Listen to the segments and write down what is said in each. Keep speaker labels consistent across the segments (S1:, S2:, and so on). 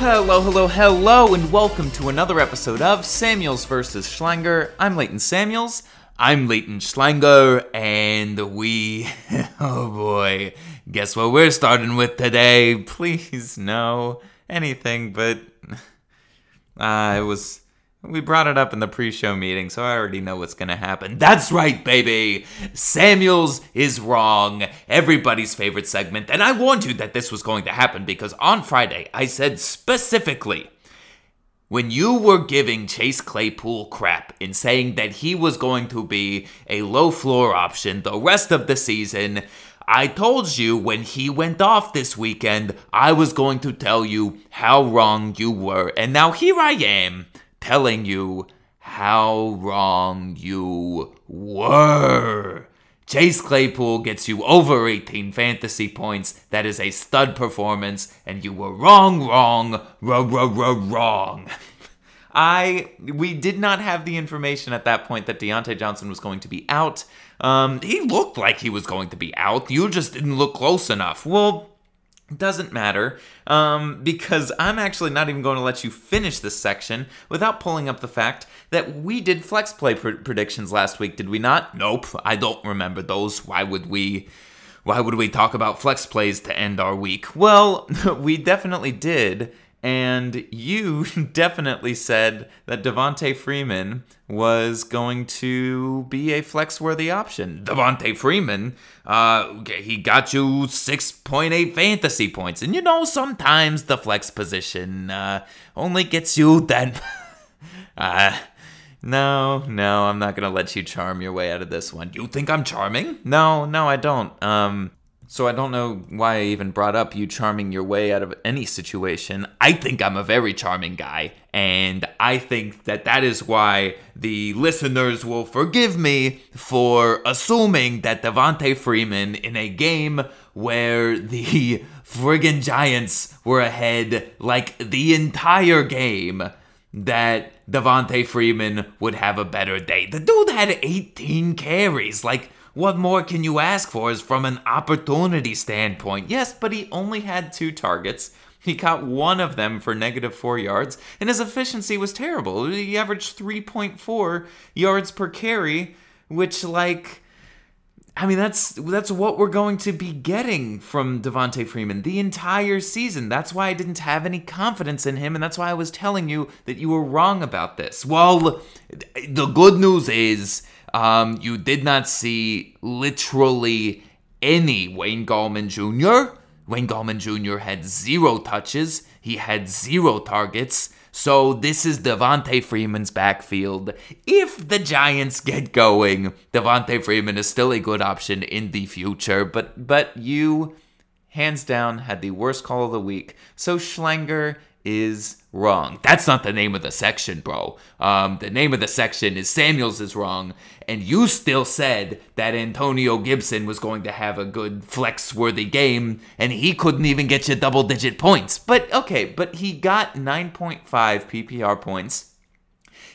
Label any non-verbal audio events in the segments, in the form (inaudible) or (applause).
S1: Hello, hello, hello, and welcome to another episode of Samuels vs. Schlanger. I'm Leighton Samuels. I'm Leighton Schlanger, and we. (laughs) Oh boy. Guess what we're starting with today? Please, no. Anything but. (laughs) Uh, it was. We brought it up in the pre show meeting, so I already know what's gonna happen. That's right, baby! Samuels is wrong. Everybody's favorite segment. And I warned you that this was going to happen because on Friday I said specifically when you were giving Chase Claypool crap in saying that he was going to be a low floor option the rest of the season, I told you when he went off this weekend, I was going to tell you how wrong you were. And now here I am telling you how wrong you were. Chase Claypool gets you over 18 fantasy points. That is a stud performance, and you were wrong, wrong, wrong, wrong, wrong. (laughs) I we did not have the information at that point that Diontae Johnson was going to be out. Um, he looked like he was going to be out. You just didn't look close enough. Well, doesn't matter um, because I'm actually not even going to let you finish this section without pulling up the fact that we did flex play pr- predictions last week, did we not? Nope, I don't remember those. Why would we? Why would we talk about flex plays to end our week? Well, (laughs) we definitely did, and you (laughs) definitely said that Devonta Freeman was going to be a flex-worthy option. Devonta Freeman, uh, he got you 6.8 fantasy points, and you know sometimes the flex position uh, only gets you that. (laughs) uh, no, no, I'm not gonna let you charm your way out of this one. You think I'm charming? No, no, I don't. Um, so I don't know why I even brought up you charming your way out of any situation. I think I'm a very charming guy, and I think that that is why the listeners will forgive me for assuming that Devonta Freeman in a game where the (laughs) friggin' Giants were ahead like the entire game that Devonta Freeman would have a better day. The dude had 18 carries. Like, what more can you ask for is from an opportunity standpoint? Yes, but he only had two targets. He caught one of them for negative four yards, and his efficiency was terrible. He averaged 3.4 yards per carry, which, like, I mean, that's that's what we're going to be getting from Devonta Freeman the entire season. That's why I didn't have any confidence in him, and that's why I was telling you that you were wrong about this. Well, the good news is um, you did not see literally any Wayne Gallman Jr. Wayne Gallman Jr. had zero touches. He had zero targets. So this is Devonta Freeman's backfield. If the Giants get going, Devonta Freeman is still a good option in the future. But but you, hands down, had the worst call of the week. So Schlanger is wrong. That's not the name of the section, bro. Um, the name of the section is Samuels is wrong, and you still said that Antonio Gibson was going to have a good flex-worthy game, and he couldn't even get you double-digit points. But okay, but he got 9.5 PPR points.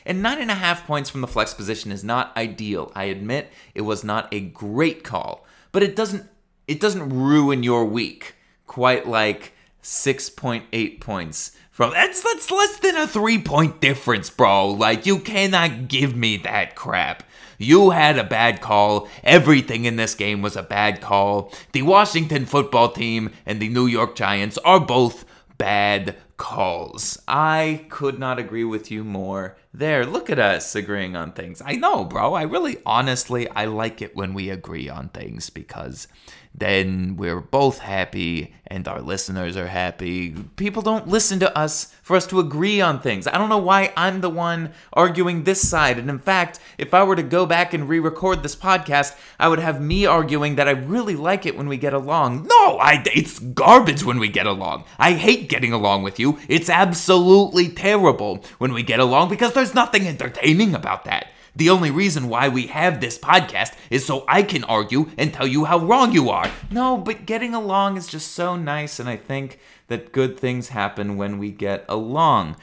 S1: And nine and a half points from the flex position is not ideal. I admit it was not a great call, but it doesn't it doesn't ruin your week quite like 6.8 points from that's that's less than a three point difference, bro. Like you cannot give me that crap. You had a bad call. Everything in this game was a bad call. The Washington football team and the New York Giants are both bad calls. I could not agree with you more. There, look at us agreeing on things. I know, bro. I really honestly I like it when we agree on things because then we're both happy and our listeners are happy. People don't listen to us for us to agree on things. I don't know why I'm the one arguing this side. And in fact, if I were to go back and re record this podcast, I would have me arguing that I really like it when we get along. No, I, it's garbage when we get along. I hate getting along with you. It's absolutely terrible when we get along because there's nothing entertaining about that. The only reason why we have this podcast is so I can argue and tell you how wrong you are. No, but getting along is just so nice, and I think that good things happen when we get along.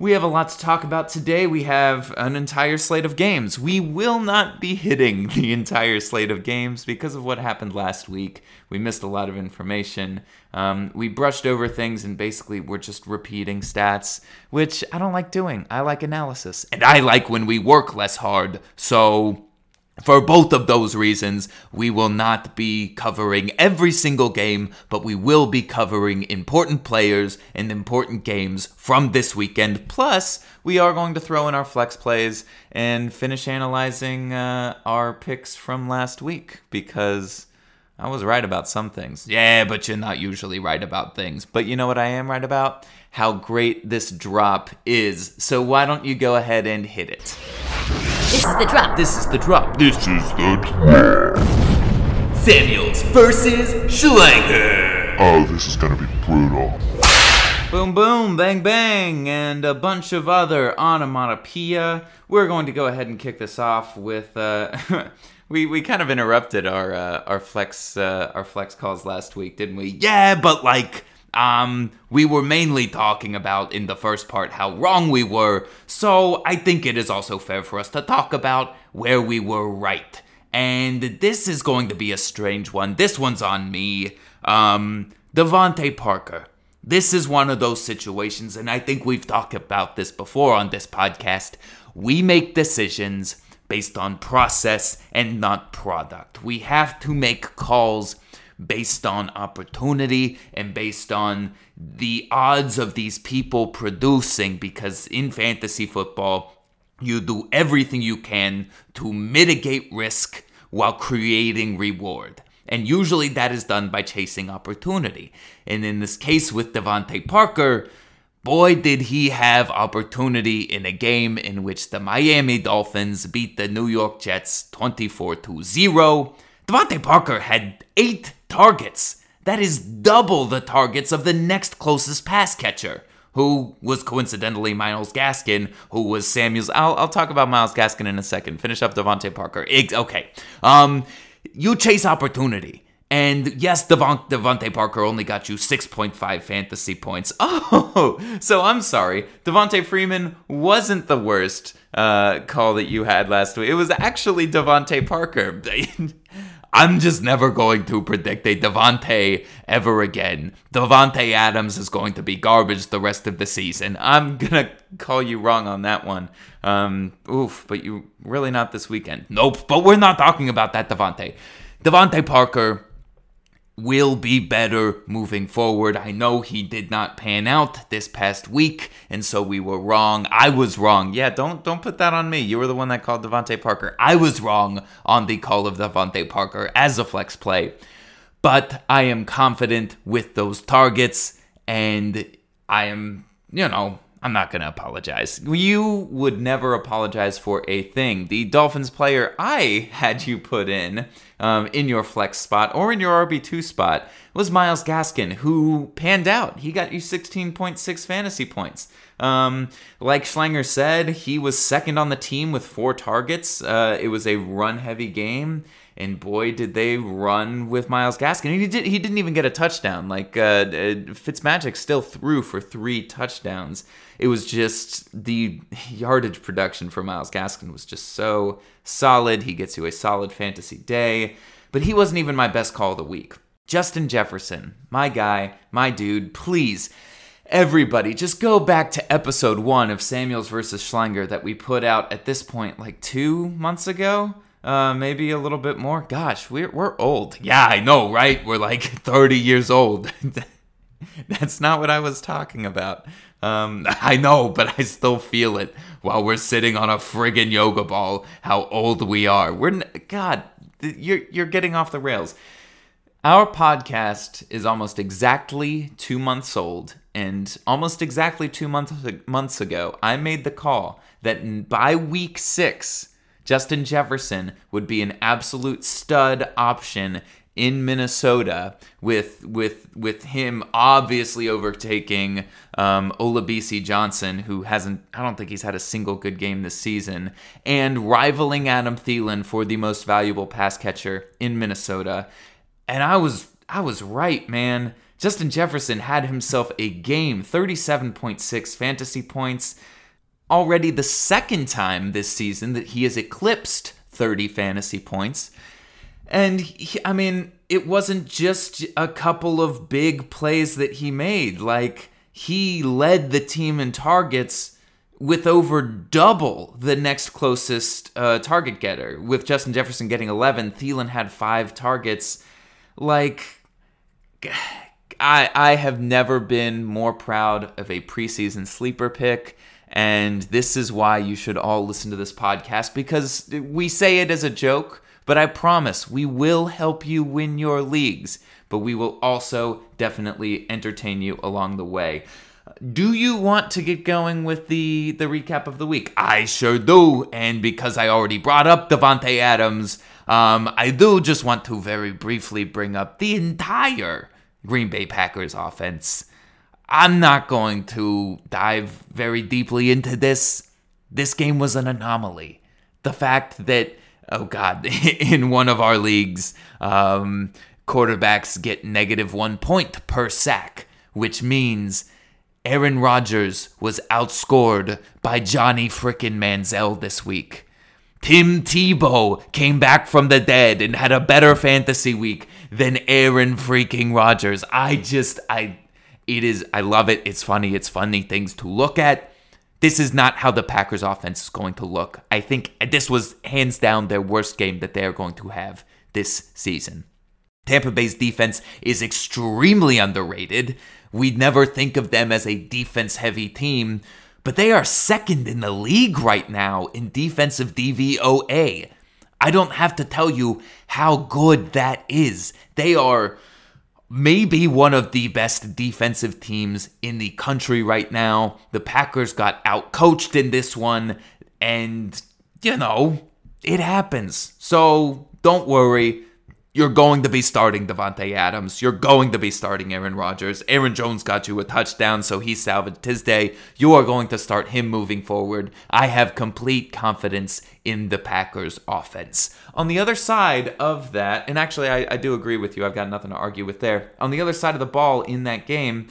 S1: We have a lot to talk about today. We have an entire slate of games. We will not be hitting the entire slate of games because of what happened last week. We missed a lot of information. Um, we brushed over things and basically we're just repeating stats, which I don't like doing. I like analysis. And I like when we work less hard. So for both of those reasons, we will not be covering every single game, but we will be covering important players and important games from this weekend. Plus, we are going to throw in our flex plays and finish analyzing uh, our picks from last week because I was right about some things. Yeah, but you're not usually right about things. But you know what I am right about? How great this drop is. So why don't you go ahead and hit it?
S2: This is the drop.
S1: This is the drop.
S3: This is the drop.
S1: Samuels versus Schlanger.
S3: Oh, this is gonna be brutal.
S1: Boom, boom, bang, bang, and a bunch of other onomatopoeia. We're going to go ahead and kick this off with. Uh, (laughs) we we kind of interrupted our uh, our flex uh, our flex calls last week, didn't we? Yeah, but like um, we were mainly talking about in the first part how wrong we were, so I think it is also fair for us to talk about where we were right. And this is going to be a strange one. This one's on me. Um, DeVante Parker. This is one of those situations, and I think we've talked about this before on this podcast. We make decisions based on process and not product. We have to make calls based on opportunity and based on the odds of these people producing because in fantasy football, you do everything you can to mitigate risk while creating reward. And usually that is done by chasing opportunity. And in this case with DeVante Parker, boy, did he have opportunity in a game in which the Miami Dolphins beat the New York Jets 24 0. DeVante Parker had eight targets. That is double the targets of the next closest pass catcher, who was coincidentally Myles Gaskin, who was Samuel's. I'll, I'll talk about Myles Gaskin in a second. Finish up DeVante Parker. Okay. Um, you chase opportunity. And yes, DeVante Parker only got you 6.5 fantasy points. (laughs) Oh, so I'm sorry. Devonta Freeman wasn't the worst uh, call that you had last week. It was actually DeVante Parker. (laughs) I'm just never going to predict a Davante ever again. Davante Adams is going to be garbage the rest of the season. I'm gonna call you wrong on that one. Um, oof, but you really not this weekend. Nope, but we're not talking about that Davante. DeVante Parker will be better moving forward. I know he did not pan out this past week, and so we were wrong. I was wrong. Yeah, don't don't put that on me. You were the one that called DeVante Parker. I was wrong on the call of DeVante Parker as a flex play. But I am confident with those targets, and I am, you know, I'm not going to apologize. You would never apologize for a thing. The Dolphins player I had you put in um, in your flex spot or in your RB2 spot was Myles Gaskin, who panned out. He got you 16.6 fantasy points. Um, like Schlanger said, he was second on the team with four targets. Uh, it was a run heavy game and boy, did they run with Myles Gaskin. He did. He didn't even get a touchdown. Like uh, uh, Fitzmagic still threw for three touchdowns. It was just the yardage production for Myles Gaskin was just so solid. He gets you a solid fantasy day, but he wasn't even my best call of the week. Justin Jefferson, my guy, my dude. Please. Everybody, just go back to episode one of Samuels versus Schlanger that we put out at this point like two months ago uh, maybe a little bit more. Gosh, we're we're old. Yeah, I know, right? We're like (laughs) 30 years old. (laughs) That's not what I was talking about. Um, (laughs) I know, but I still feel it while we're sitting on a friggin' yoga ball. How old we are. We're God. You're you're getting off the rails. Our podcast is almost exactly two months old, and almost exactly two months months ago, I made the call that by week six Justin Jefferson would be an absolute stud option in Minnesota with with with him obviously overtaking um, Olabisi Johnson, who hasn't I don't think he's had a single good game this season, and rivaling Adam Thielen for the most valuable pass catcher in Minnesota. And I was I was right, man. Justin Jefferson had himself a game, 37.6 fantasy points. Already the second time this season that he has eclipsed 30 fantasy points. And he, I mean, it wasn't just a couple of big plays that he made. Like, he led the team in targets with over double the next closest uh, target getter. With Justin Jefferson getting 11, Thielen had five targets. Like, I, I have never been more proud of a preseason sleeper pick. And this is why you should all listen to this podcast because we say it as a joke, but I promise we will help you win your leagues, but we will also definitely entertain you along the way. Do you want to get going with the the recap of the week? I sure do, and because I already brought up Davante Adams, um, I do just want to very briefly bring up the entire Green Bay Packers offense. I'm not going to dive very deeply into this. This game was an anomaly. The fact that, oh God, (laughs) in one of our leagues, um, quarterbacks get negative one point per sack, which means Aaron Rodgers was outscored by Johnny frickin' Manziel this week. Tim Tebow came back from the dead and had a better fantasy week than Aaron freaking Rodgers. I just, I, it is, I love it. It's funny. It's funny things to look at. This is not how the Packers offense is going to look. I think this was hands down their worst game that they're going to have this season. Tampa Bay's defense is extremely underrated. We'd never think of them as a defense heavy team, but they are second in the league right now in defensive DVOA. I don't have to tell you how good that is. They are maybe one of the best defensive teams in the country right now. The Packers got outcoached in this one, and you know, it happens. So don't worry. You're going to be starting Davante Adams. You're going to be starting Aaron Rodgers. Aaron Jones got you a touchdown, so he salvaged his day. You are going to start him moving forward. I have complete confidence in the Packers offense. On the other side of that, and actually, I, I do agree with you. I've got nothing to argue with there. On the other side of the ball in that game,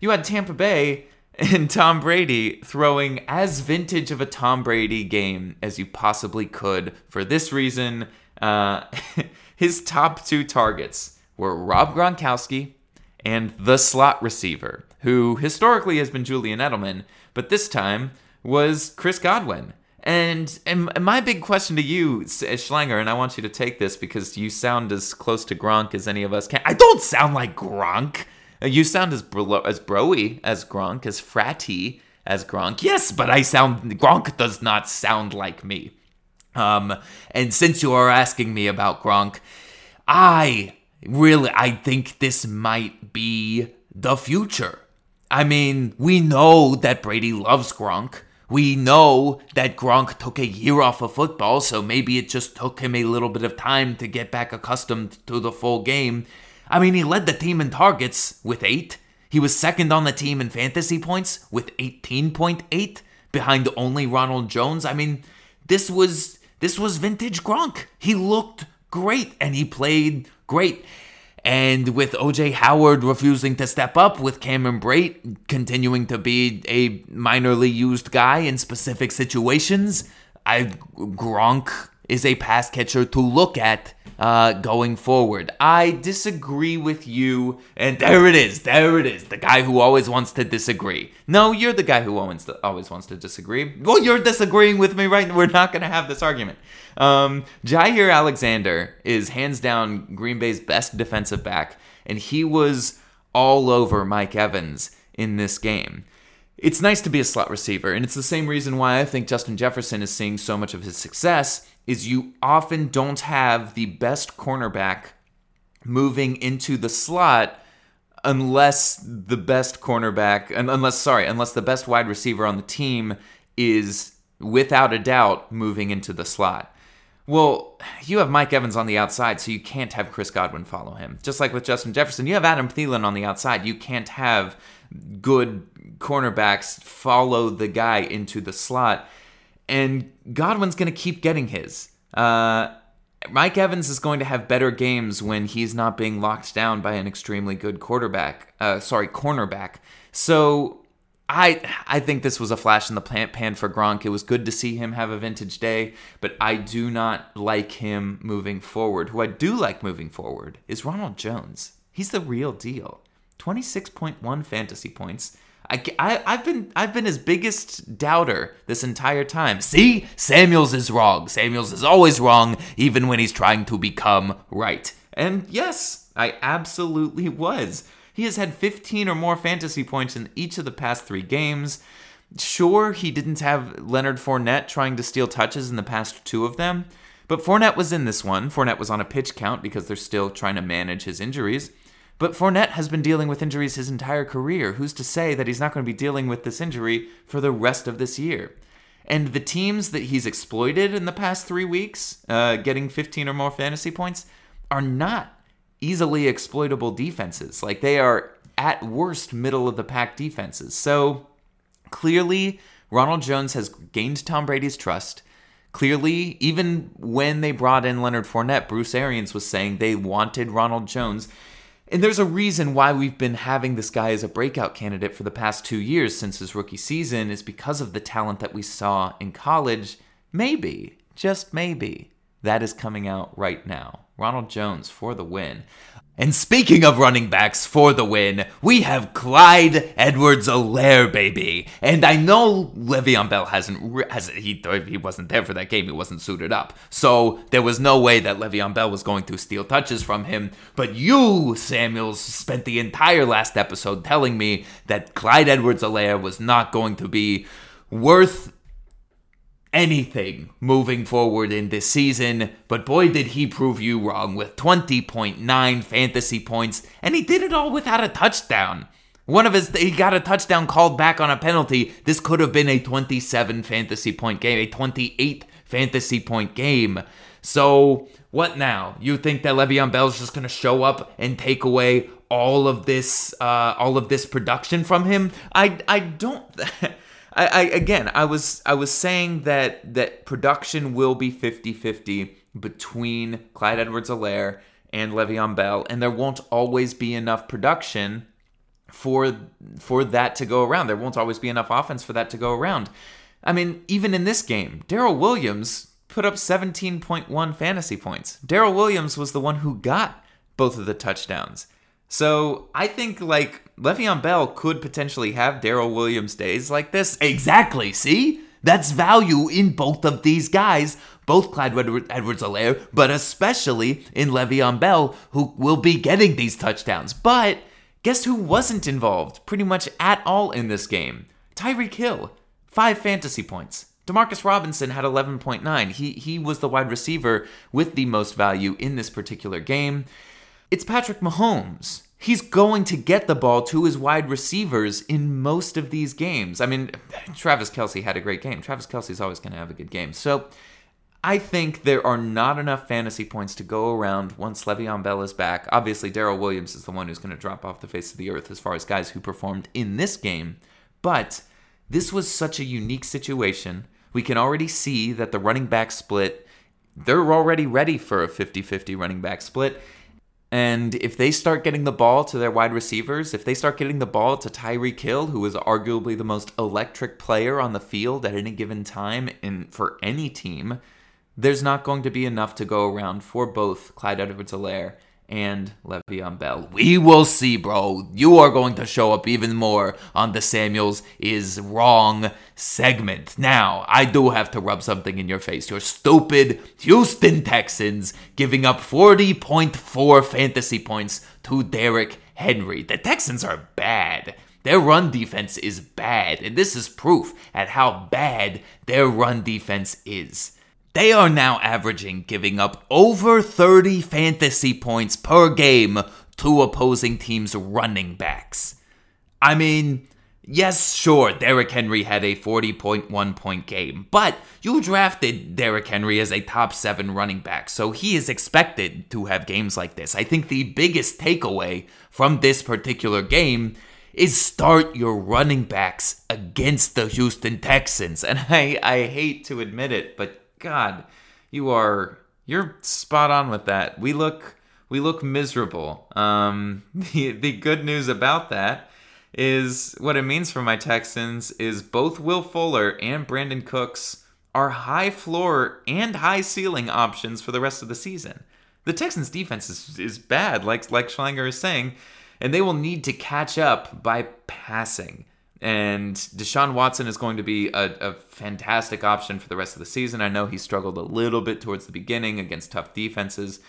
S1: you had Tampa Bay (laughs) and Tom Brady throwing as vintage of a Tom Brady game as you possibly could for this reason. Uh, (laughs) his top two targets were Rob Gronkowski and the slot receiver, who historically has been Julian Edelman, but this time was Chris Godwin. And, and my big question to you, uh, Schlanger, and I want you to take this because you sound as close to Gronk as any of us can. I don't sound like Gronk. Uh, you sound as bro- as broy as Gronk, as fratty as Gronk. Yes, but I sound Gronk does not sound like me. Um, and since you are asking me about Gronk, I really I think this might be the future. I mean, we know that Brady loves Gronk. We know that Gronk took a year off of football, so maybe it just took him a little bit of time to get back accustomed to the full game. I mean, he led the team in targets with 8. He was second on the team in fantasy points with 18.8 behind only Ronald Jones. I mean, this was this was vintage Gronk. He looked great and he played great. And with OJ Howard refusing to step up, with Cameron Brate continuing to be a minorly used guy in specific situations, I Gronk is a pass catcher to look at uh, going forward. I disagree with you, and there it is. There it is. The guy who always wants to disagree. No, you're the guy who always always wants to disagree. Well, you're disagreeing with me right. We're not going to have this argument. Um, Jaire Alexander is hands down Green Bay's best defensive back, and he was all over Mike Evans in this game. It's nice to be a slot receiver, and it's the same reason why I think Justin Jefferson is seeing so much of his success is you often don't have the best cornerback moving into the slot unless the best cornerback unless sorry unless the best wide receiver on the team is without a doubt moving into the slot. Well you have mike evans on the outside so you can't have chris godwin follow him. Just like with justin jefferson you have adam Thielen on the outside. You can't have good cornerbacks follow the guy into the slot and Godwin's going to keep getting his. Uh, Mike Evans is going to have better games when he's not being locked down by an extremely good quarterback. Uh, sorry, cornerback. So I I think this was a flash in the pan for Gronk. It was good to see him have a vintage day, but I do not like him moving forward. Who I do like moving forward is Ronald Jones. He's the real deal. 26.1 fantasy points. I, I, I've been I've been his biggest doubter this entire time. See, Samuels is wrong. Samuels is always wrong, even when he's trying to become right. And yes, I absolutely was. He has had 15 or more fantasy points in each of the past three games. Sure, he didn't have Leonard Fournette trying to steal touches in the past two of them, but Fournette was in this one. Fournette was on a pitch count because they're still trying to manage his injuries. But Fournette has been dealing with injuries his entire career. Who's to say that he's not going to be dealing with this injury for the rest of this year? And the teams that he's exploited in the past three weeks, uh, getting 15 or more fantasy points, are not easily exploitable defenses. Like they are at worst middle of the pack defenses. So clearly, Ronald Jones has gained Tom Brady's trust. Clearly, even when they brought in Leonard Fournette, Bruce Arians was saying they wanted Ronald Jones and there's a reason why we've been having this guy as a breakout candidate for the past two years since his rookie season is because of the talent that we saw in college. Maybe, just maybe, that is coming out right now. Ronald Jones for the win. And speaking of running backs for the win, we have Clyde Edwards-Helaire, baby. And I know Le'Veon Bell hasn't, has he, he wasn't there for that game, he wasn't suited up. So there was no way that Le'Veon Bell was going to steal touches from him. But you, Samuels, spent the entire last episode telling me that Clyde Edwards-Helaire was not going to be worth anything moving forward in this season, but boy did he prove you wrong with 20.9 fantasy points, and he did it all without a touchdown. One of his, he got a touchdown called back on a penalty. This could have been a 27 fantasy point game, a 28 fantasy point game. So, what now? You think that Le'Veon Bell's just going to show up and take away all of this, uh, all of this production from him? I, I don't. (laughs) I, I again, I was I was saying that that production will be 50-50 between Clyde Edwards-Helaire and Le'Veon Bell, and there won't always be enough production for for that to go around. There won't always be enough offense for that to go around. I mean, even in this game, Darrel Williams put up 17.1 fantasy points. Darrel Williams was the one who got both of the touchdowns. So I think like Le'Veon Bell could potentially have Darrel Williams days like this. Exactly. See? That's value in both of these guys, both Clyde Edwards Helaire, but especially in Le'Veon Bell, who will be getting these touchdowns. But guess who wasn't involved pretty much at all in this game? Tyreek Hill, five fantasy points. Demarcus Robinson had 11.9. He he was the wide receiver with the most value in this particular game. It's Patrick Mahomes. He's going to get the ball to his wide receivers in most of these games. I mean, Travis Kelce had a great game. Travis Kelce's always going to have a good game. So I think there are not enough fantasy points to go around once Le'Veon Bell is back. Obviously, Darrel Williams is the one who's going to drop off the face of the earth as far as guys who performed in this game. But this was such a unique situation. We can already see that the running back split, they're already ready for a 50 50 running back split. And if they start getting the ball to their wide receivers, if they start getting the ball to Tyreek Hill, who is arguably the most electric player on the field at any given time in for any team, there's not going to be enough to go around for both Clyde Edwards-Helaire and Le'Veon Bell. We will see, bro. You are going to show up even more on the Samuels is wrong segment. Now, I do have to rub something in your face. Your stupid Houston Texans giving up 40.4 fantasy points to Derrick Henry. The Texans are bad. Their run defense is bad, and this is proof at how bad their run defense is. They are now averaging giving up over 30 fantasy points per game to opposing teams' running backs. I mean, yes, sure, Derrick Henry had a 40.1 point game, but you drafted Derrick Henry as a top 7 running back, so he is expected to have games like this. I think the biggest takeaway from this particular game is start your running backs against the Houston Texans. (laughs) And I, I hate to admit it, but God, you are you're spot on with that. We look we look miserable. Um, (laughs) the the good news about that is what it means for my Texans is both Will Fuller and Brandin Cooks are high floor and high ceiling options for the rest of the season. The Texans defense is, is bad, like like Schlanger is saying, and they will need to catch up by passing. And Deshaun Watson is going to be a, a, fantastic option for the rest of the season. I know he struggled a little bit towards the beginning against tough defenses,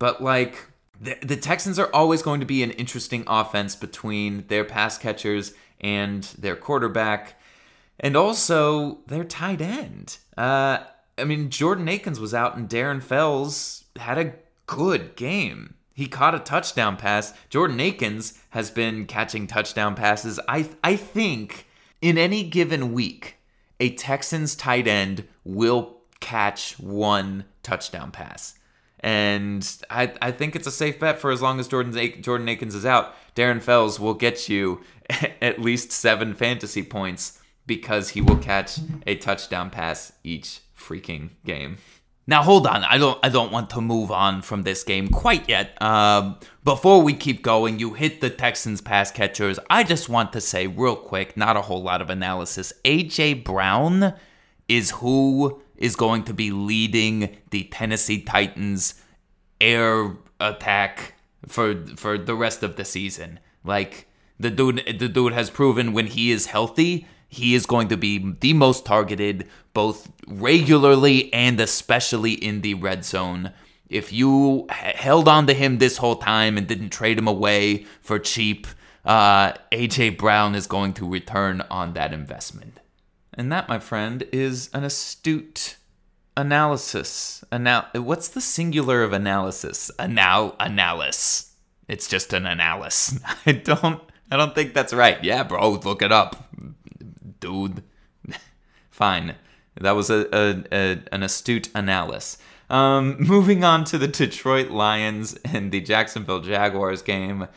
S1: but like the, the Texans are always going to be an interesting offense between their pass catchers and their quarterback, and also their tight end. Uh, I mean, Jordan Akins was out, and Darren Fells had a good game. He caught a touchdown pass. Jordan Akins has been catching touchdown passes. I I think in any given week, a Texans tight end will catch one touchdown pass. And I, I think it's a safe bet for as long as Jordan, Jordan Akins is out. Darren Fells will get you (laughs) at least seven fantasy points because he will catch a touchdown pass each freaking game. Now hold on, I don't I don't want to move on from this game quite yet. Um, before we keep going, you hit the Texans pass catchers. I just want to say real quick, not a whole lot of analysis. AJ Brown is who is going to be leading the Tennessee Titans air attack for for the rest of the season. Like the dude the dude has proven when he is healthy, he is going to be the most targeted, both regularly and especially in the red zone. If you held on to him this whole time and didn't trade him away for cheap, uh, AJ Brown is going to return on that investment. And that, my friend, is an astute analysis. Anal- What's the singular of analysis? Anal analysis. It's just an analysis. (laughs) I don't. I don't think that's right. Yeah, bro, look it up dude. (laughs) Fine. That was a, a, a, an astute analysis. Um, (laughs) moving on to the Detroit Lions and the Jacksonville Jaguars game.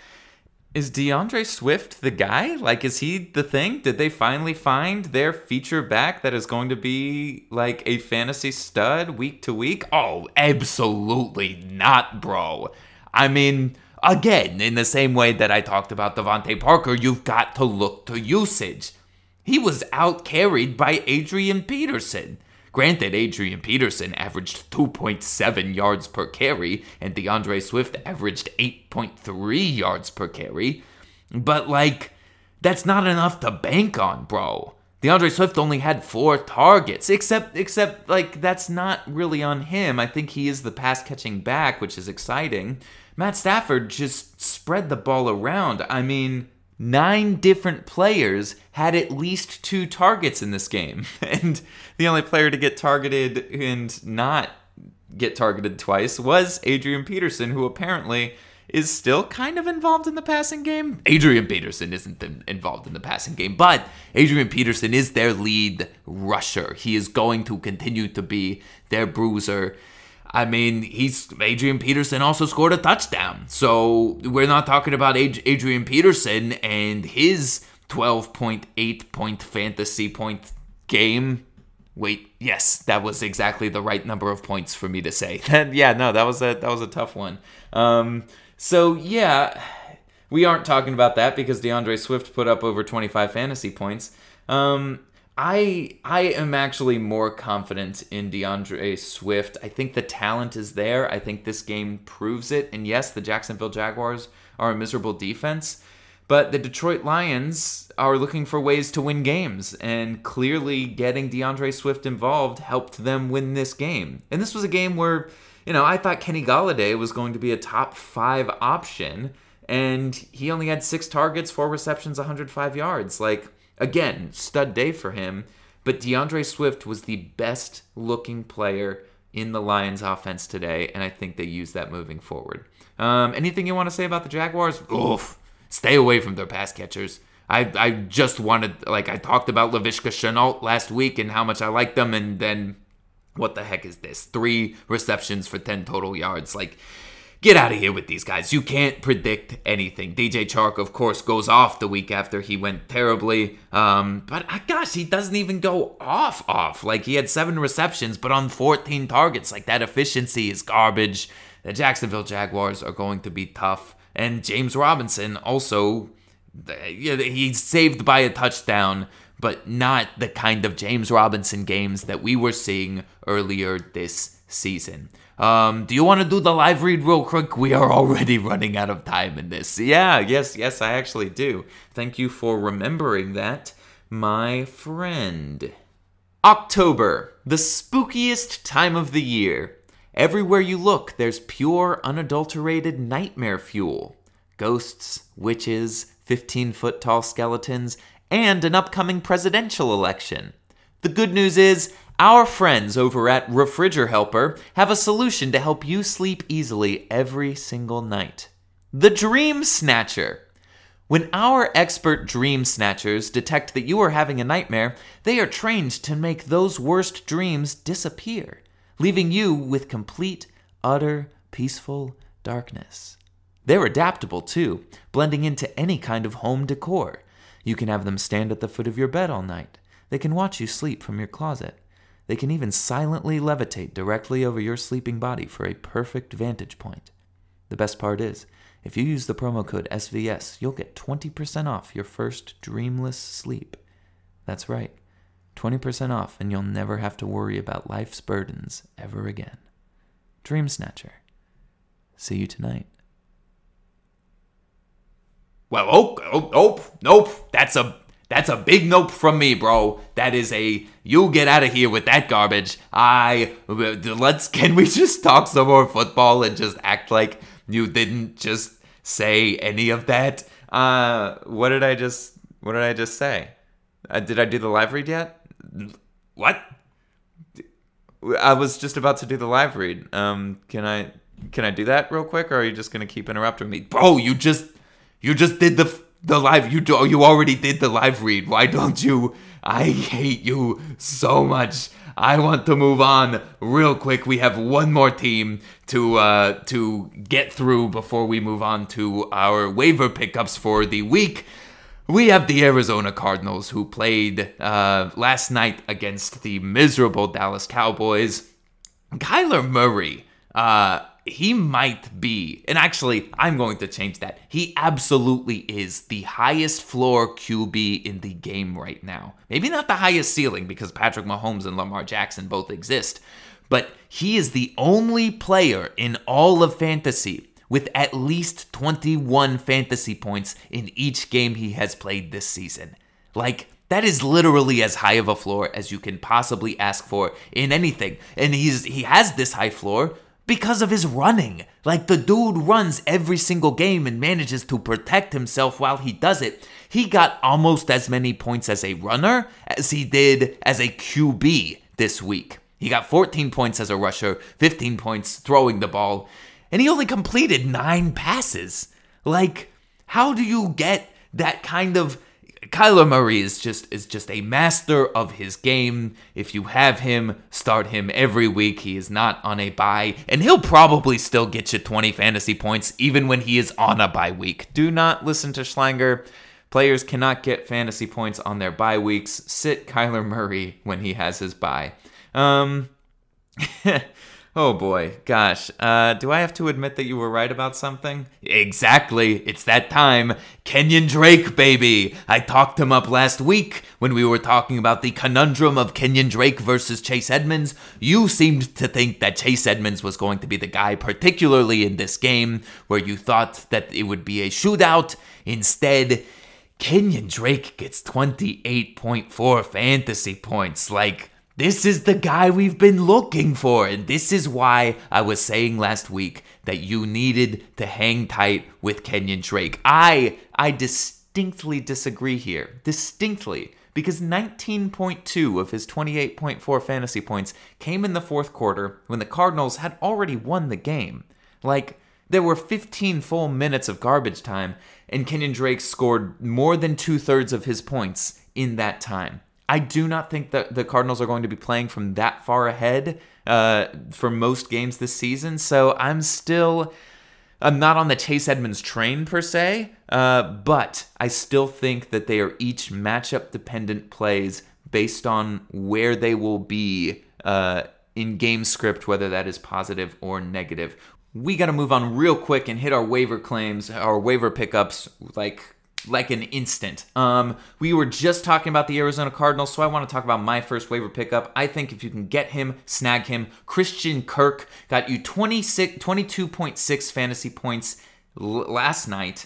S1: Is D'Andre Swift the guy? Like, is he the thing? Did they finally find their feature back that is going to be like a fantasy stud week to week? Oh, absolutely not, bro. I mean, again, in the same way that I talked about DeVante Parker, you've got to look to usage. He was out carried by Adrian Peterson. Granted, Adrian Peterson averaged 2.7 yards per carry, and D'Andre Swift averaged 8.3 yards per carry. But, like, that's not enough to bank on, bro. D'Andre Swift only had four targets, except, except, like, that's not really on him. I think he is the pass catching back, which is exciting. Matt Stafford just spread the ball around. I mean, nine different players had at least two targets in this game. (laughs) And the only player to get targeted and not get targeted twice was Adrian Peterson, who apparently is still kind of involved in the passing game. Adrian Peterson isn't involved in the passing game, but Adrian Peterson is their lead rusher. He is going to continue to be their bruiser. I mean, he's Adrian Peterson also scored a touchdown. So we're not talking about Adrian Peterson and his 12.8 point fantasy point game. Wait, yes, that was exactly the right number of points for me to say. (laughs) yeah, no, that was a that was a tough one. Um, so yeah, we aren't talking about that because D'Andre Swift put up over 25 fantasy points. Um, I I am actually more confident in D'Andre Swift. I think the talent is there. I think this game proves it. And yes, the Jacksonville Jaguars are a miserable defense, but the Detroit Lions are looking for ways to win games, and clearly getting D'Andre Swift involved helped them win this game. And this was a game where, you know, I thought Kenny Golladay was going to be a top five option, and he only had six targets, four receptions, 105 yards. Like Again, stud day for him, but D'Andre Swift was the best looking player in the Lions offense today, and I think they use that moving forward. Um, anything you want to say about the Jaguars? Oof, stay away from their pass catchers. I, I just wanted, like, I talked about Laviska Shenault last week and how much I like them, and then what the heck is this? Three receptions for 10 total yards. Like, get out of here with these guys. You can't predict anything. DJ Chark, of course, goes off the week after he went terribly. Um, but uh, gosh, he doesn't even go off off. Like he had seven receptions, but on 14 targets. Like that efficiency is garbage. The Jacksonville Jaguars are going to be tough. And James Robinson also, he's saved by a touchdown, but not the kind of James Robinson games that we were seeing earlier this season. Um, do you want to do the live read real quick? We are already (laughs) running out of time in this. Yeah, yes, yes, I actually do. Thank you for remembering that, my friend. October, the spookiest time of the year. Everywhere you look, there's pure, unadulterated nightmare fuel. Ghosts, witches, 15 foot tall skeletons, and an upcoming presidential election. The good news is, our friends over at Refriger Helper have a solution to help you sleep easily every single night. The Dream Snatcher. When our expert dream snatchers detect that you are having a nightmare, they are trained to make those worst dreams disappear leaving you with complete, utter, peaceful darkness. They're adaptable too, blending into any kind of home decor. You can have them stand at the foot of your bed all night. They can watch you sleep from your closet. They can even silently levitate directly over your sleeping body for a perfect vantage point. The best part is, if you use the promo code SVS, you'll get 20% off your first dreamless sleep. That's right. 20% off, and you'll never have to worry about life's burdens ever again. Dream Snatcher. See you tonight. Well, oh, oh, nope, nope. That's a that's a big nope from me, bro. That is a you get out of here with that garbage. I let's (laughs) can we just talk some more football and just act like you didn't just say any of that? Uh, what did I just what did I just say? Uh, did I do the live read yet? What? I was just about to do the live read. Um, can I can I do that real quick, or are you just gonna keep interrupting me, bro? You just you just did the the live. You do, you already did the live read. Why don't you? I hate you so much. I want to move on real quick. We have one more team to uh, to get through before we move on to our waiver pickups for the week we have the Arizona Cardinals who played uh, last night against the miserable Dallas Cowboys. Kyler Murray, uh, he might be, and actually, I'm going to change that. He absolutely is the highest floor QB in the game right now. Maybe not the highest ceiling because Patrick Mahomes and Lamar Jackson both exist, but he is the only player in all of fantasy with at least 21 fantasy points in each game he has played this season. Like, that is literally as high of a floor as you can possibly ask for in anything. And he's he has this high floor because of his running. Like the dude runs every single game and manages to protect himself while he does it. He got almost as many points as a runner as he did as a QB this week. He got 14 points as a rusher, 15 points throwing the ball and he only completed nine passes. Like, how do you get that kind of Kyler Murray is just is just a master of his game. If you have him, start him every week. He is not on a bye, and he'll probably still get you 20 fantasy points even when he is on a bye week. Do not listen to Schlanger. Players cannot get fantasy points on their bye weeks. Sit Kyler Murray when he has his bye. Um (laughs) Oh boy, gosh. Uh, do I have to admit that you were right about something? Exactly. It's that time. Kenyon Drake, baby. I talked him up last week when we were talking about the conundrum of Kenyon Drake versus Chase Edmonds. You seemed to think that Chase Edmonds was going to be the guy, particularly in this game where you thought that it would be a shootout. Instead, Kenyon Drake gets 28.4 fantasy points. Like, this is the guy we've been looking for. And this is why I was saying last week that you needed to hang tight with Kenyon Drake. I I distinctly disagree here. Distinctly. Because 19.2 of his 28.4 fantasy points came in the fourth quarter when the Cardinals had already won the game. Like, there were 15 full minutes of garbage time, and Kenyon Drake scored more than two thirds of his points in that time. I do not think that the Cardinals are going to be playing from that far ahead uh, for most games this season. So I'm still, I'm not on the Chase Edmonds train per se, uh, but I still think that they are each matchup dependent plays based on where they will be uh, in game script, whether that is positive or negative. We got to move on real quick and hit our waiver claims, our waiver pickups, like like an instant. Um, we were just talking about the Arizona Cardinals, so I want to talk about my first waiver pickup. I think if you can get him, snag him. Christian Kirk got you 26, 22.6 fantasy points l- last night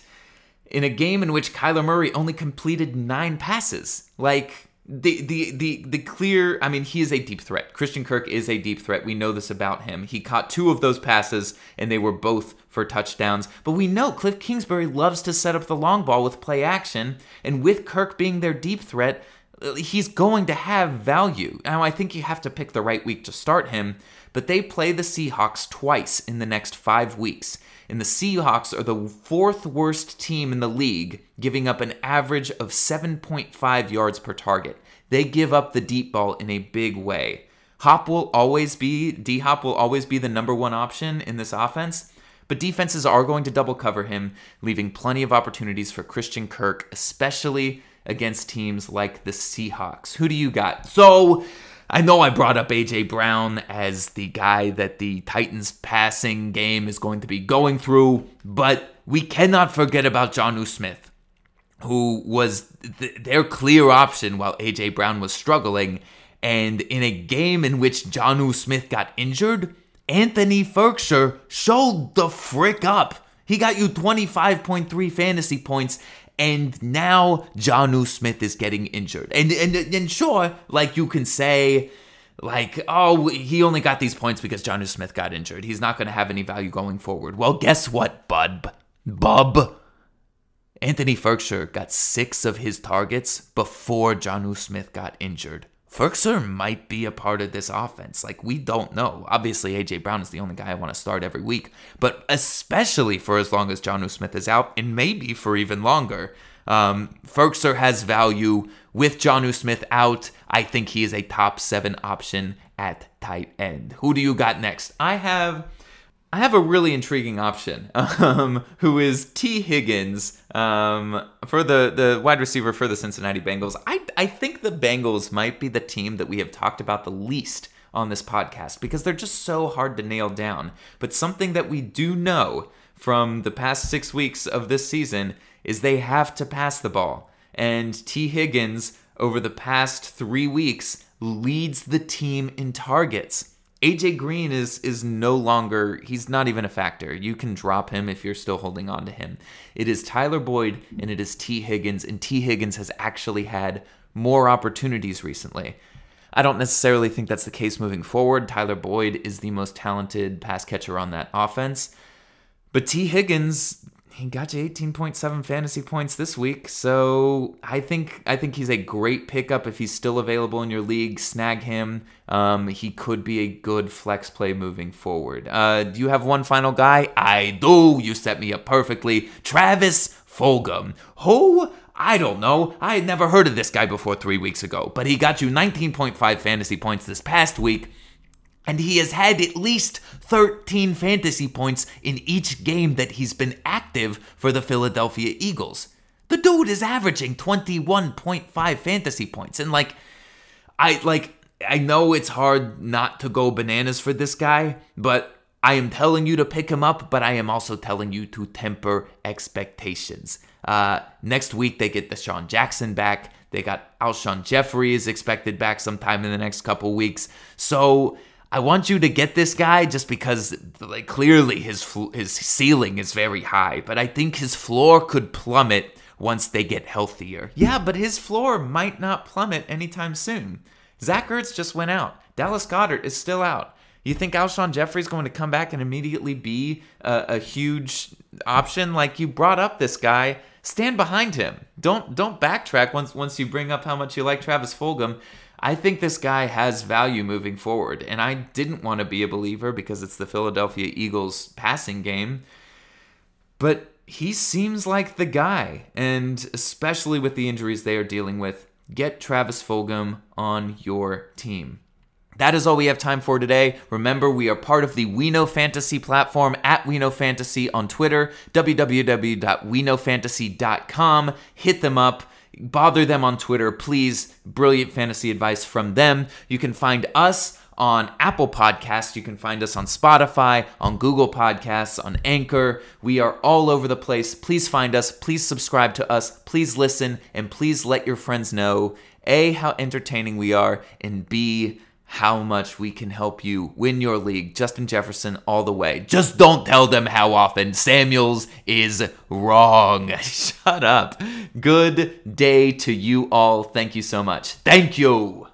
S1: in a game in which Kyler Murray only completed nine passes. Like the the the the clear I mean he is a deep threat. Christian Kirk is a deep threat. We know this about him. He caught two of those passes and they were both for touchdowns. But we know Cliff Kingsbury loves to set up the long ball with play action and with Kirk being their deep threat, he's going to have value. Now I think you have to pick the right week to start him, but they play the Seahawks twice in the next 5 weeks and the Seahawks are the fourth worst team in the league, giving up an average of 7.5 yards per target. They give up the deep ball in a big way. Hop will always be, D Hop will always be the number one option in this offense, but defenses are going to double cover him, leaving plenty of opportunities for Christian Kirk, especially against teams like the Seahawks. Who do you got? So, I know I brought up AJ Brown as the guy that the Titans passing game is going to be going through, but we cannot forget about Jonnu Smith, who was th- their clear option while AJ Brown was struggling. And in a game in which Jonnu Smith got injured, Anthony Firkser showed the frick up. He got you 25.3 fantasy points and now Jonnu Smith is getting injured. And, and and sure, like you can say, like, oh, he only got these points because Jonnu Smith got injured. He's not going to have any value going forward. Well, guess what, bud? Bub. Anthony Firkser got six of his targets before Jonnu Smith got injured. Firkser might be a part of this offense. Like, we don't know. Obviously, A.J. Brown is the only guy I want to start every week, but especially for as long as Jonnu Smith is out, and maybe for even longer. Um, Firkser has value with Jonnu Smith out. I think he is a top seven option at tight end. Who do you got next? I have I have a really intriguing option, (laughs) um, who is Tee Higgins um, for the, the wide receiver for the Cincinnati Bengals. I, I think the Bengals might be the team that we have talked about the least on this podcast because they're just so hard to nail down. But something that we do know from the past six weeks of this season is they have to pass the ball. And Tee Higgins, over the past three weeks, leads the team in targets. AJ Green is is no longer he's not even a factor. You can drop him if you're still holding on to him. It is Tyler Boyd and it is Tee Higgins and Tee Higgins has actually had more opportunities recently. I don't necessarily think that's the case moving forward. Tyler Boyd is the most talented pass catcher on that offense. But Tee Higgins he got you 18.7 fantasy points this week. So I think I think he's a great pickup if he's still available in your league. Snag him. Um, he could be a good flex play moving forward. Uh, do you have one final guy? I do. You set me up perfectly. Travis Fulgham. Who? I don't know. I had never heard of this guy before three weeks ago, but he got you 19.5 fantasy points this past week and he has had at least 13 fantasy points in each game that he's been active for the Philadelphia Eagles. The dude is averaging 21.5 fantasy points and like I like I know it's hard not to go bananas for this guy, but I am telling you to pick him up, but I am also telling you to temper expectations. Uh, next week they get DeSean Jackson back. They got Alshon Jeffery is expected back sometime in the next couple weeks. So I want you to get this guy just because like clearly his his ceiling is very high, but I think his floor could plummet once they get healthier. Yeah, but his floor might not plummet anytime soon. Zach Ertz just went out. Dallas Goedert is still out. You think Alshon Jeffery's going to come back and immediately be a, a huge option? Like you brought up this guy, stand behind him. Don't don't backtrack once once you bring up how much you like Travis Fulgham. I think this guy has value moving forward. And I didn't want to be a believer because it's the Philadelphia Eagles passing game. But he seems like the guy. And especially with the injuries they are dealing with, get Travis Fulgham on your team. That is all we have time for today. Remember, we are part of the We Know Fantasy platform at We Know Fantasy on Twitter, www.weknowfantasy.com. Hit them up, bother them on Twitter, please. Brilliant fantasy advice from them. You can find us on Apple Podcasts. You can find us on Spotify, on Google Podcasts, on Anchor. We are all over the place. Please find us. Please subscribe to us. Please listen. And please let your friends know A, how entertaining we are, and B, how much we can help you win your league. Justin Jefferson all the way. Just don't tell them how often Samuels is wrong. (laughs) Shut up. Good day to you all. Thank you so much. Thank you.